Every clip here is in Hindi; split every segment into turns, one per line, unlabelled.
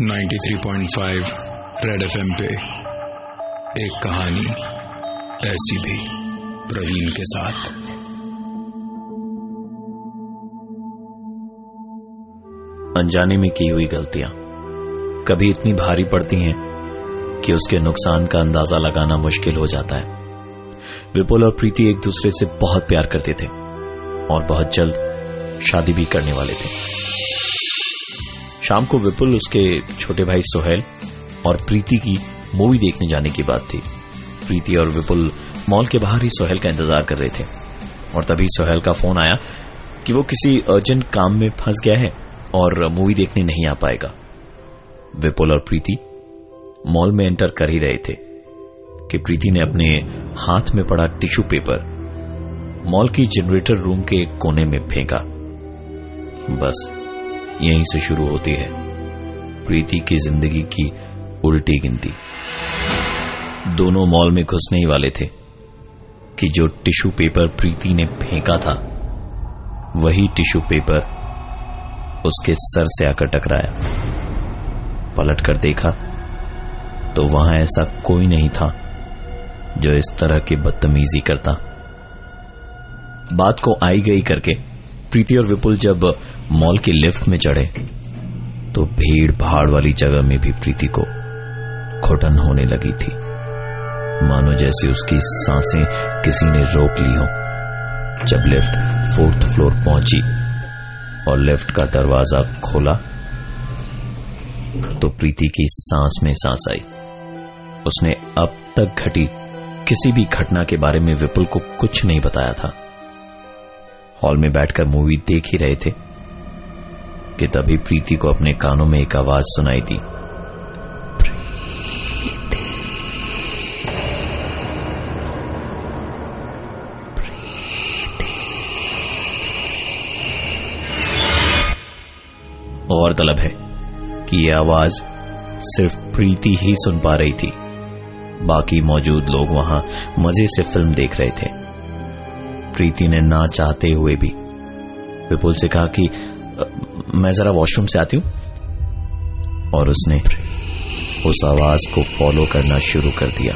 93.5 रेड एफएम पे एक कहानी ऐसी भी प्रवीण के साथ।
अनजाने में की हुई गलतियाँ। कभी इतनी भारी पड़ती हैं कि उसके नुकसान का अंदाज़ा लगाना मुश्किल हो जाता है। विपुल और प्रीति एक दूसरे से बहुत प्यार करते थे और बहुत जल्द शादी भी करने वाले थे। शाम को विपुल, उसके छोटे भाई सोहेल और प्रीति की मूवी देखने जाने की बात थी। प्रीति और विपुल मॉल के बाहर ही सोहेल का इंतज़ार कर रहे थे। और तभी सोहेल का फ़ोन आया कि वो किसी अर्जेंट काम में फंस गया है और मूवी देखने नहीं आ पाएगा। विपुल और प्रीति मॉल में एंटर कर ही रहे थे कि प्रीति ने अपने हाथ में पड़ा टिश्यू पेपर मॉल की जनरेटर रूम के एक कोने में फेंका। बस यहीं से शुरू होती है। प्रीति की ज़िंदगी की उल्टी गिनती। दोनों मॉल में घुसने ही वाले थे कि जो टिश्यू पेपर प्रीति ने फेंका था, वही टिश्यू पेपर उसके सर से आकर टकराया। पलट कर देखा तो वहाँ ऐसा कोई नहीं था जो इस तरह की बदतमीजी करता। बात को आई गई करके प्रीति और विपुल जब मॉल की लिफ्ट में चढ़े तो भीड़ भाड़ वाली जगह में भी प्रीति को घुटन होने लगी थी। मानो जैसे उसकी साँसें किसी ने रोक ली हो। जब लिफ्ट फोर्थ फ्लोर पहुँची और लिफ्ट का दरवाज़ा खोला तो प्रीति की सांस में सांस आई। उसने अब तक घटी किसी भी घटना के बारे में विपुल को कुछ नहीं बताया था। हॉल में बैठकर मूवी देख ही रहे थे कि तभी प्रीति को अपने कानों में एक आवाज़ सुनाई दी। और तलब है कि यह आवाज़ सिर्फ़ प्रीति ही सुन पा रही थी। बाकी मौजूद लोग वहाँ मज़े से फ़िल्म देख रहे थे। प्रीति ने ना चाहते हुए भी। विपुल से कहा कि मैं जरा वॉशरूम से आती हूँ। और उसने उस आवाज़ को फॉलो करना शुरू कर दिया।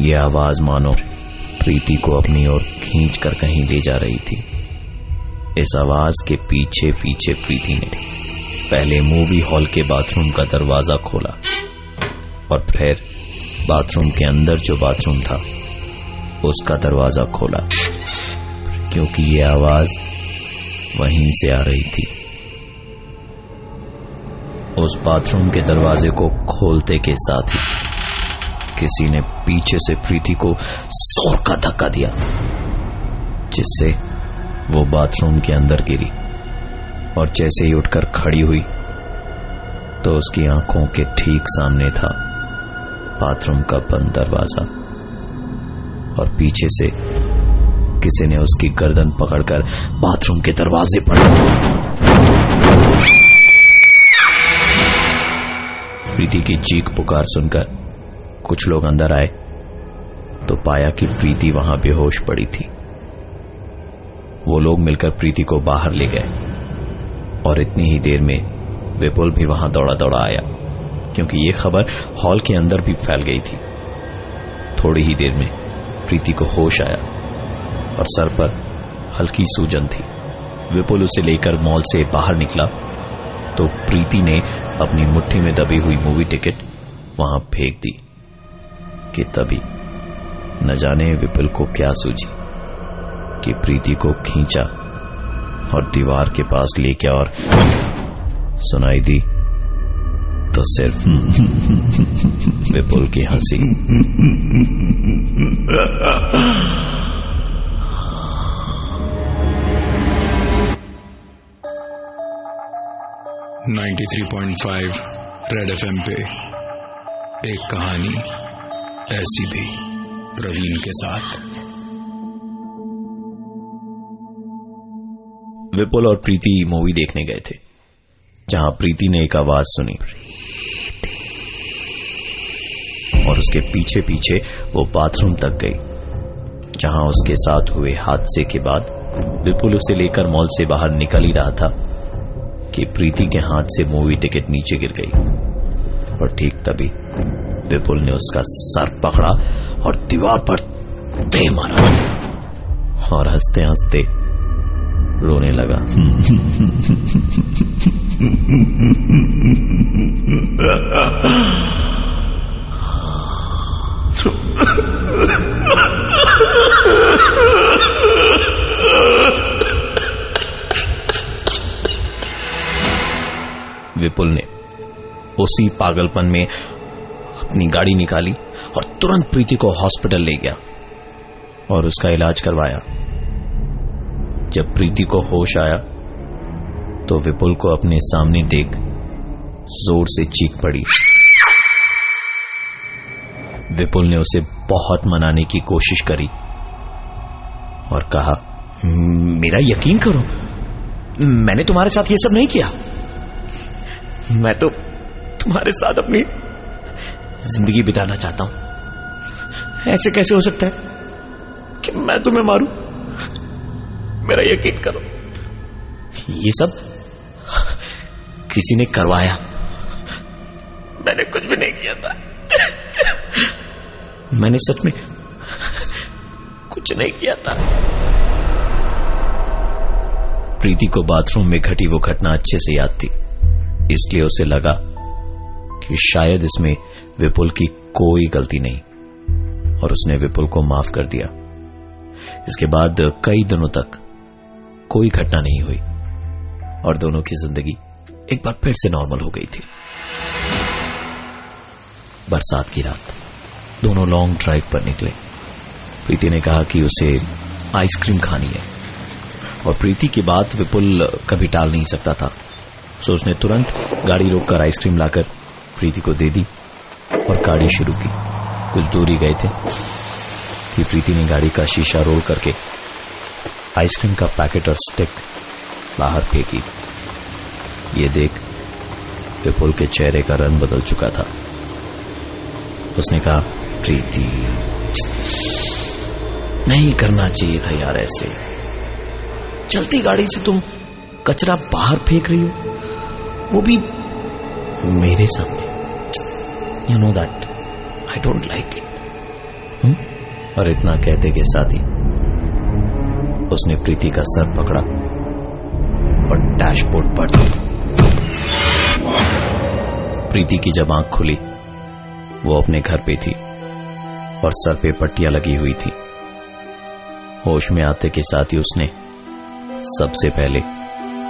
यह आवाज़ मानो प्रीति को अपनी ओर खींच कर कहीं ले जा रही थी। इस आवाज़ के पीछे पीछे प्रीति ने पहले मूवी हॉल के बाथरूम का दरवाज़ा खोला और फिर बाथरूम के अंदर जो बाथरूम था, उसका दरवाज़ा खोला, क्योंकि ये आवाज़ वहीं से आ रही थी। उस बाथरूम के दरवाजे को खोलते के साथ ही किसी ने पीछे से प्रीति को ज़ोर का धक्का दिया, जिससे वो बाथरूम के अंदर गिरी। और जैसे ही उठकर खड़ी हुई तो उसकी आँखों के ठीक सामने था बाथरूम का बंद दरवाज़ा। और पीछे से किसी ने उसकी गर्दन पकड़कर बाथरूम के दरवाजे पर प्रीति की चीख पुकार सुनकर कुछ लोग अंदर आए तो पाया कि प्रीति वहाँ बेहोश पड़ी थी। वो लोग मिलकर प्रीति को बाहर ले गए। और इतनी ही देर में विपुल भी वहाँ दौड़ा दौड़ा आया, क्योंकि ये खबर हॉल के अंदर भी फैल गई थी। थोड़ी ही देर में प्रीति को होश आया और सर पर हल्की सूजन थी। विपुल उसे लेकर मॉल से बाहर निकला तो प्रीति ने अपनी मुट्ठी में दबी हुई मूवी टिकट वहाँ फेंक दी, कि तभी न जाने विपुल को क्या सूझी, कि प्रीति को खींचा और दीवार के पास लेके और सुनाई दी तो सिर्फ़ विपुल की हँसी।
93.5 रेड एफ़ एम पे एक कहानी ऐसी भी प्रवीण के साथ।
विपुल और प्रीति मूवी देखने गए थे, जहाँ प्रीति ने एक आवाज़ सुनी। और उसके पीछे पीछे वो बाथरूम तक गई, जहाँ उसके साथ हुए हादसे के बाद विपुल उसे लेकर मॉल से बाहर निकल ही रहा था कि प्रीति के हाथ से मूवी टिकट नीचे गिर गई। और ठीक तभी विपुल ने उसका सर पकड़ा और दीवार पर दे मारा। और हँसते हँसते रोने लगा। विपुल ने उसी पागलपन में अपनी गाड़ी निकाली और तुरंत प्रीति को हॉस्पिटल ले गया और उसका इलाज करवाया। जब प्रीति को होश आया तो विपुल को अपने सामने देख ज़ोर से चीख पड़ी। विपुल ने उसे बहुत मनाने की कोशिश करी और कहा, मेरा यकीन करो, मैंने तुम्हारे साथ ये सब नहीं किया। मैं तो तुम्हारे साथ अपनी ज़िंदगी बिताना चाहता हूँ। ऐसे कैसे हो सकता है कि मैं तुम्हें मारूं? मेरा यकीन करो। ये सब किसी ने करवाया। मैंने कुछ भी नहीं किया था। मैंने सच में कुछ नहीं किया था। प्रीति को बाथरूम में घटी वो घटना अच्छे से याद थी। इसलिए उसे लगा कि शायद इसमें विपुल की कोई गलती नहीं और उसने विपुल को माफ़ कर दिया। इसके बाद कई दिनों तक कोई घटना नहीं हुई। और दोनों की ज़िंदगी एक बार फिर से नॉर्मल हो गई थी। बरसात की रात, दोनों लॉन्ग ड्राइव पर निकले। प्रीति ने कहा कि उसे आइसक्रीम खानी है। और प्रीति की बात विपुल कभी टाल नहीं सकता था। सो उसने तुरंत गाड़ी रोककर आइसक्रीम लाकर प्रीति को दे दी और गाड़ी शुरू की। कुछ दूर गए थे कि प्रीति ने गाड़ी का शीशा रोल करके आइसक्रीम का पैकेट और स्टिक बाहर फेंकी। ये देख विपुल के चेहरे का रंग बदल चुका था। उसने कहा, प्रीति, नहीं करना चाहिए था यार ऐसे। चलती गाड़ी से तुम कचरा बाहर फेंक रही हो। वो भी मेरे सामने। You know that I don't like it और इतना कहते के साथ ही उसने प्रीति का सर पकड़ा और डैशबोर्ड पर प्रीति की जब आँख खुली, वो अपने घर पे थी और सर पे पट्टियाँ लगी हुई थी। होश में आते के साथ ही उसने सबसे पहले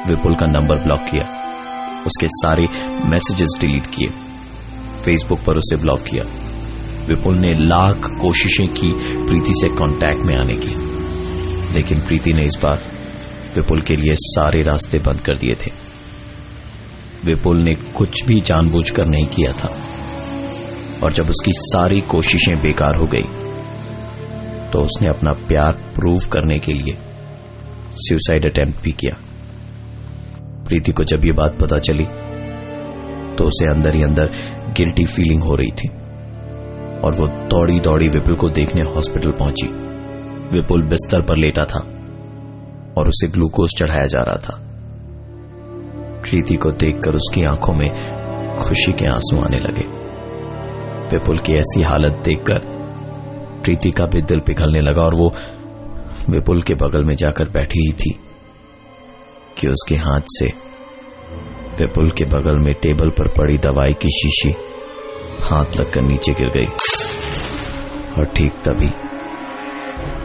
विपुल का नंबर ब्लॉक किया, उसके सारे मैसेजेस डिलीट किए, फेसबुक पर उसे ब्लॉक किया। विपुल ने लाख कोशिशें की प्रीति से कांटेक्ट में आने की। लेकिन प्रीति ने इस बार विपुल के लिए सारे रास्ते बंद कर दिए थे। विपुल ने कुछ भी जानबूझकर नहीं किया था। और जब उसकी सारी कोशिशें बेकार हो गई तो उसने अपना प्यार प्रूव करने के लिए सुसाइड अटेम्प्ट भी किया। प्रीति को जब ये बात पता चली तो उसे अंदर ही अंदर गिल्टी फीलिंग हो रही थी। और वो दौड़ी दौड़ी विपुल को देखने हॉस्पिटल पहुँची। विपुल बिस्तर पर लेटा था और उसे ग्लूकोज चढ़ाया जा रहा था। प्रीति को देखकर उसकी आँखों में खुशी के आँसू आने लगे। विपुल की ऐसी हालत देखकर प्रीति का भी दिल पिघलने लगा और वो विपुल के बगल में जाकर बैठी ही थी कि उसके हाथ से विपुल के बगल में टेबल पर पड़ी दवाई की शीशी हाथ लगकर नीचे गिर गई। और ठीक तभी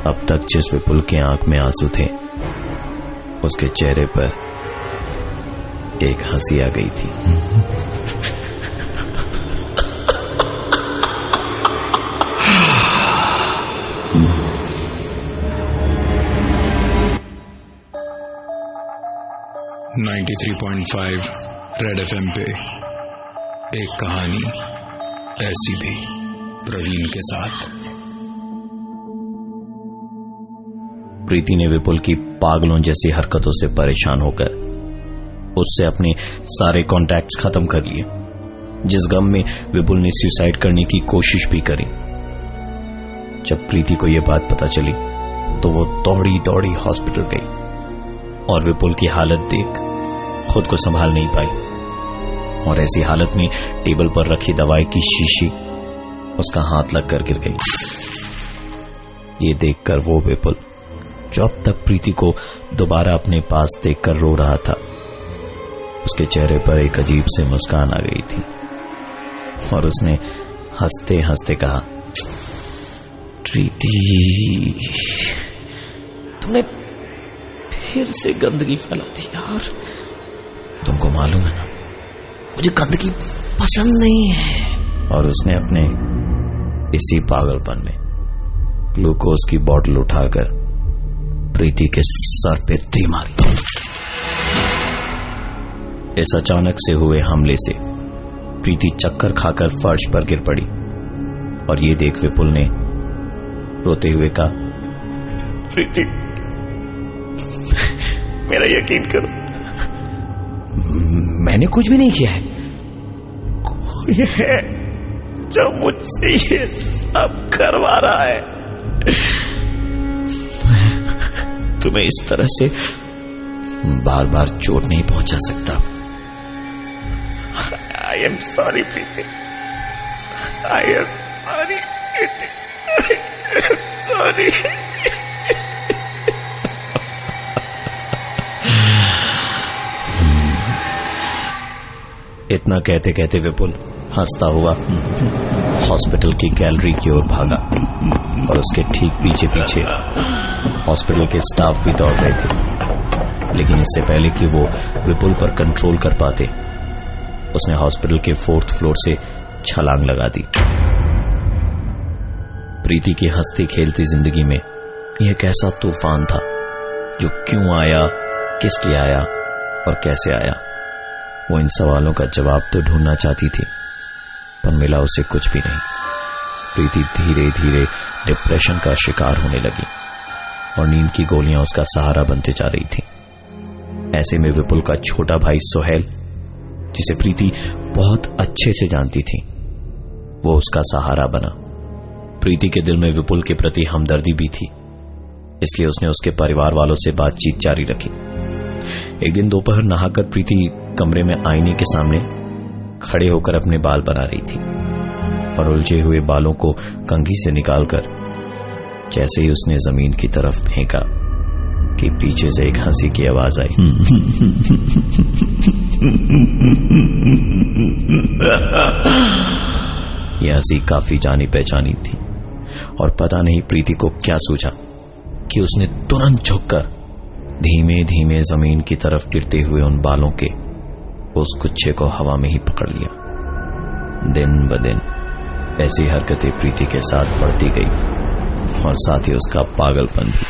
अब तक जिस विपुल के आँख में आँसू थे, उसके चेहरे पर एक हँसी आ गई थी।
Ninety three point five red FM पे एक कहानी ऐसी भी प्रवीण के साथ।
प्रीति ने विपुल की पागलों जैसी हरकतों से परेशान होकर उससे अपने सारे कॉन्टैक्ट्स खत्म कर लिए, जिस गम में विपुल ने सुसाइड करने की कोशिश भी करी। जब प्रीति को यह बात पता चली तो वो दौड़ी दौड़ी हॉस्पिटल गई और विपुल की हालत देख खुद को संभाल नहीं पाई। और ऐसी हालत में टेबल पर रखी दवाई की शीशी उसका हाथ लगकर गिर गई। ये देखकर वो विपुल जो अब तक प्रीति को दोबारा अपने पास देखकर रो रहा था, उसके चेहरे पर एक अजीब से मुस्कान आ गई थी। और उसने हँसते हँसते कहा, प्रीति तुमने फिर से गंदगी फैला दी यार। तुमको मालूम है ना, मुझे गंदगी पसंद नहीं है। और उसने अपने इसी पागलपन में ग्लूकोज की बोतल उठाकर प्रीति के सर पे दी मारी इस अचानक से हुए हमले से प्रीति चक्कर खाकर फर्श पर गिर पड़ी और ये देख विपुल ने रोते हुए कहा प्रीति मेरा यकीन करो। मैंने कुछ भी नहीं किया है। कोई है जो मुझसे ये सब करवा रहा है। तुम्हें इस तरह से बार बार चोट नहीं पहुँचा सकता। I am sorry Preeti I am sorry sorry इतना कहते कहते विपुल हंसता हुआ हॉस्पिटल की गैलरी की ओर भागा और उसके ठीक पीछे पीछे हॉस्पिटल के स्टाफ भी दौड़ रहे थे। लेकिन इससे पहले कि वो विपुल पर कंट्रोल कर पाते, उसने हॉस्पिटल के फोर्थ फ्लोर से छलांग लगा दी। प्रीति की हंसती खेलती ज़िंदगी में यह कैसा तूफ़ान था जो क्यों आया, किस लिए आया और कैसे आया? वो इन सवालों का जवाब तो ढूंढना चाहती थी, पर मिला उसे कुछ भी नहीं। प्रीति धीरे धीरे डिप्रेशन का शिकार होने लगी। और नींद की गोलियाँ उसका सहारा बनते जा रही थी। ऐसे में विपुल का छोटा भाई सोहेल, जिसे प्रीति बहुत अच्छे से जानती थी, वो उसका सहारा बना। प्रीति के दिल में विपुल के प्रति हमदर्दी भी थी, इसलिए उसने उसके परिवार वालों से बातचीत जारी रखी। एक दिन दोपहर नहाकर प्रीति कमरे में आईने के सामने खड़े होकर अपने बाल बना रही थी और उलझे हुए बालों को कंघी से निकालकर जैसे ही उसने ज़मीन की तरफ़ फेंका कि पीछे से एक हँसी की आवाज़ आई। यह हँसी काफ़ी जानी पहचानी थी और पता नहीं प्रीति को क्या सूझा कि उसने तुरंत झुककर धीमे धीमे ज़मीन की तरफ़ गिरते हुए उन बालों के उस गुच्छे को हवा में ही पकड़ लिया। दिन ब दिन ऐसी हरकतें प्रीति के साथ बढ़ती गई। और साथ ही उसका पागलपन भी।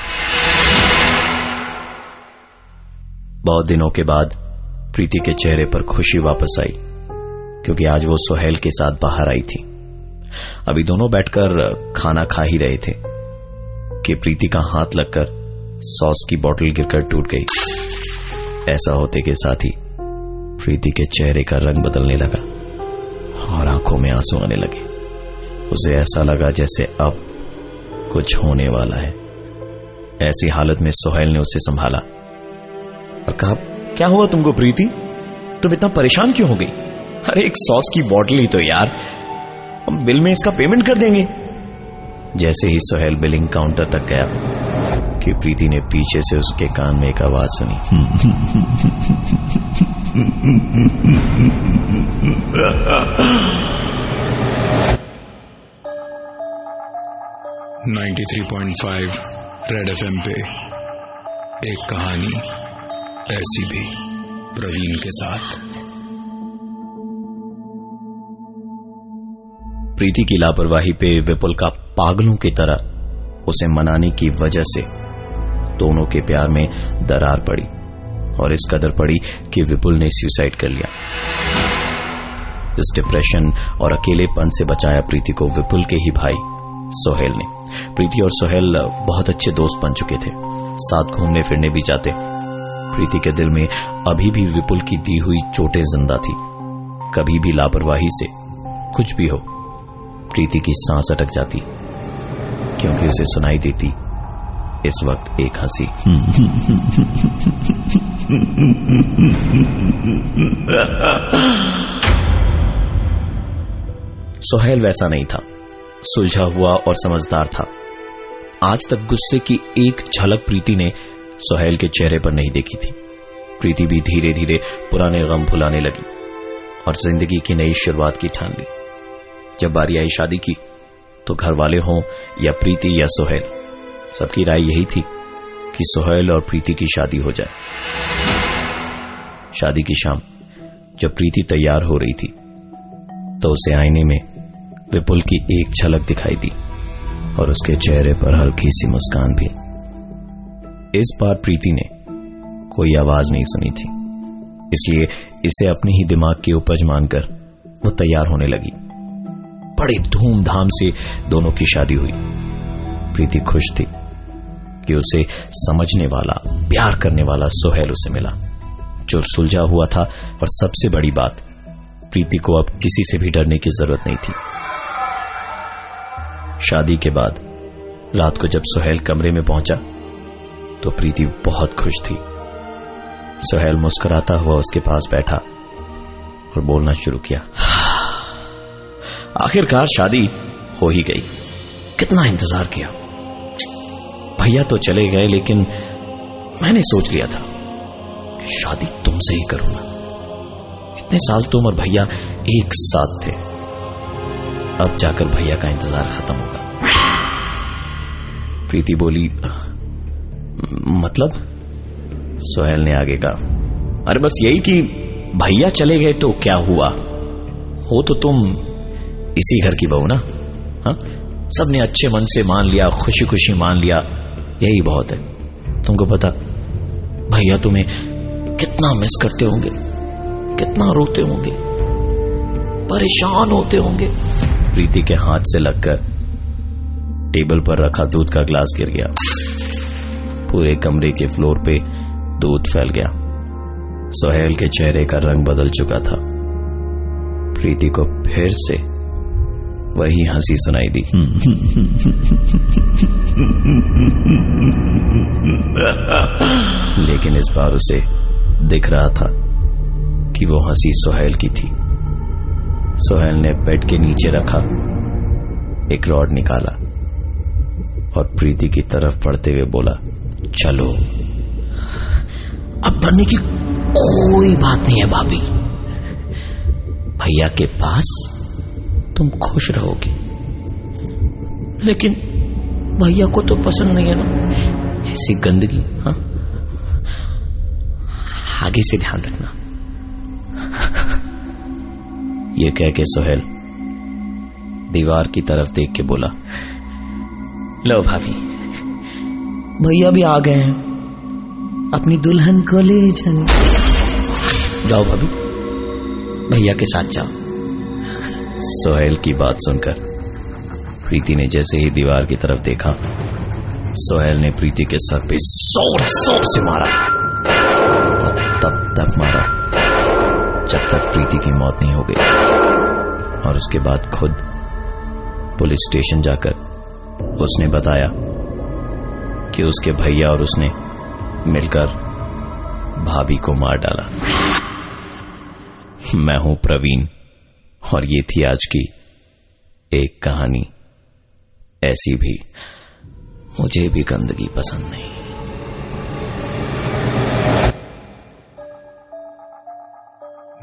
बहुत दिनों के बाद प्रीति के चेहरे पर खुशी वापस आई, क्योंकि आज वो सोहेल के साथ बाहर आई थी। अभी दोनों बैठकर खाना खा ही रहे थे, कि प्रीति का हाथ लगकर सॉस की बोतल गिरकर टूट गई। ऐसा होते के साथ ही प्रीति के चेहरे का रंग बदलने लगा और आँखों में आँसू आने लगे। उसे ऐसा लगा जैसे अब कुछ होने वाला है ऐसी हालत में सोहेल ने उसे संभाला और कहा क्या हुआ तुमको प्रीति तुम इतना परेशान क्यों हो गई अरे एक सॉस की बॉटल ही तो यार हम बिल में इसका पेमेंट कर देंगे जैसे ही सोहेल बिलिंग काउंटर तक गया कि प्रीति ने पीछे से उसके कान में एक आवाज़ सुनी
ninety three point five red FM पे एक कहानी ऐसी भी प्रवीण के साथ।
प्रीति की लापरवाही पे विपुल का पागलों की तरह उसे मनाने की वजह से दोनों के प्यार में दरार पड़ी और इस कदर पड़ी कि विपुल ने सुसाइड कर लिया। इस डिप्रेशन और अकेलेपन से बचाया प्रीति को विपुल के ही भाई सोहेल ने। प्रीति और सोहेल बहुत अच्छे दोस्त बन चुके थे। साथ घूमने फिरने भी जाते। प्रीति के दिल में अभी भी विपुल की दी हुई चोटें ज़िंदा थी। कभी भी लापरवाही से कुछ भी हो, प्रीति की सांस अटक जाती, क्योंकि उसे सुनाई देती इस वक्त एक हँसी। सोहेल वैसा नहीं था। सुलझा हुआ और समझदार था। आज तक गुस्से की एक झलक प्रीति ने सोहेल के चेहरे पर नहीं देखी थी। प्रीति भी धीरे धीरे पुराने गम भुलाने लगी और ज़िंदगी की नई शुरुआत की ठान ली। जब बारी आई शादी की तो घर वाले हों या प्रीति या सोहेल, सबकी राय यही थी कि सोहेल और प्रीति की शादी हो जाए। शादी की शाम जब प्रीति तैयार हो रही थी तो उसे आईने में विपुल की एक झलक दिखाई दी और उसके चेहरे पर हल्की सी मुस्कान भी। इस बार प्रीति ने कोई आवाज़ नहीं सुनी थी, इसलिए इसे अपने ही दिमाग की उपज मानकर वो तैयार होने लगी। बड़े धूमधाम से दोनों की शादी हुई। प्रीति खुश थी कि उसे समझने वाला, प्यार करने वाला सोहेल उसे मिला, जो सुलझा हुआ था। और सबसे बड़ी बात, प्रीति को अब किसी से भी डरने की ज़रूरत नहीं थी। शादी के बाद, रात को जब सुहेल कमरे में पहुँचा तो प्रीति बहुत खुश थी। सुहेल मुस्कुराता हुआ उसके पास बैठा और बोलना शुरू किया, आखिरकार शादी हो ही गई। कितना इंतज़ार किया। भैया तो चले गए, लेकिन मैंने सोच लिया था कि शादी तुमसे ही करूँगा। इतने साल तुम और भैया एक साथ थे। अब जाकर भैया का इंतज़ार खत्म होगा। प्रीति बोली मतलब? सोहेल ने आगे कहा, अरे बस यही कि भैया चले गए तो क्या हुआ? हो तो तुम इसी घर की बहू ना? हा? सबने अच्छे मन से मान लिया खुशी खुशी मान लिया, यही बहुत है। तुमको पता, भैया तुम्हें कितना मिस करते होंगे, कितना रोते होंगे, परेशान होते होंगे। प्रीति के हाथ से लगकर टेबल पर रखा दूध का ग्लास गिर गया। पूरे कमरे के फ्लोर पे दूध फैल गया। सोहेल के चेहरे का रंग बदल चुका था। प्रीति को फिर से वही हँसी सुनाई दी। लेकिन इस बार उसे दिख रहा था कि वो हँसी सोहेल की थी। सोहेल ने बेड के नीचे रखा, एक रॉड निकाला और प्रीति की तरफ़ पढ़ते हुए बोला, चलो। अब डरने की कोई बात नहीं है, भाभी। भैया के पास तुम खुश रहोगे। लेकिन भैया को तो पसंद नहीं है ना। ऐसी गंदगी हाँ? आगे से ध्यान रखना। ये कह के सोहेल दीवार की तरफ़ देख के बोला लो भाभी। भैया भी आ गए हैं। अपनी दुल्हन को ले जाओ भाभी भैया के साथ जाओ। सोहेल की बात सुनकर प्रीति ने जैसे ही दीवार की तरफ़ देखा सोहेल ने प्रीति के सर पे ज़ोर ज़ोर से मारा। तब तक मारा जब तक प्रीति की मौत नहीं हो गई। और उसके बाद खुद पुलिस स्टेशन जाकर उसने बताया कि उसके भैया और उसने मिलकर भाभी को मार डाला। मैं हूँ प्रवीण और ये थी आज की एक कहानी। ऐसी भी मुझे भी गंदगी पसंद नहीं।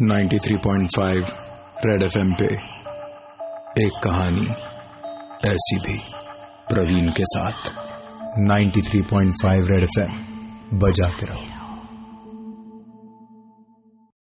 93.5 रेड एफएम पे एक कहानी ऐसी भी प्रवीण के साथ। 93.5 रेड एफएम, बजाते रहो।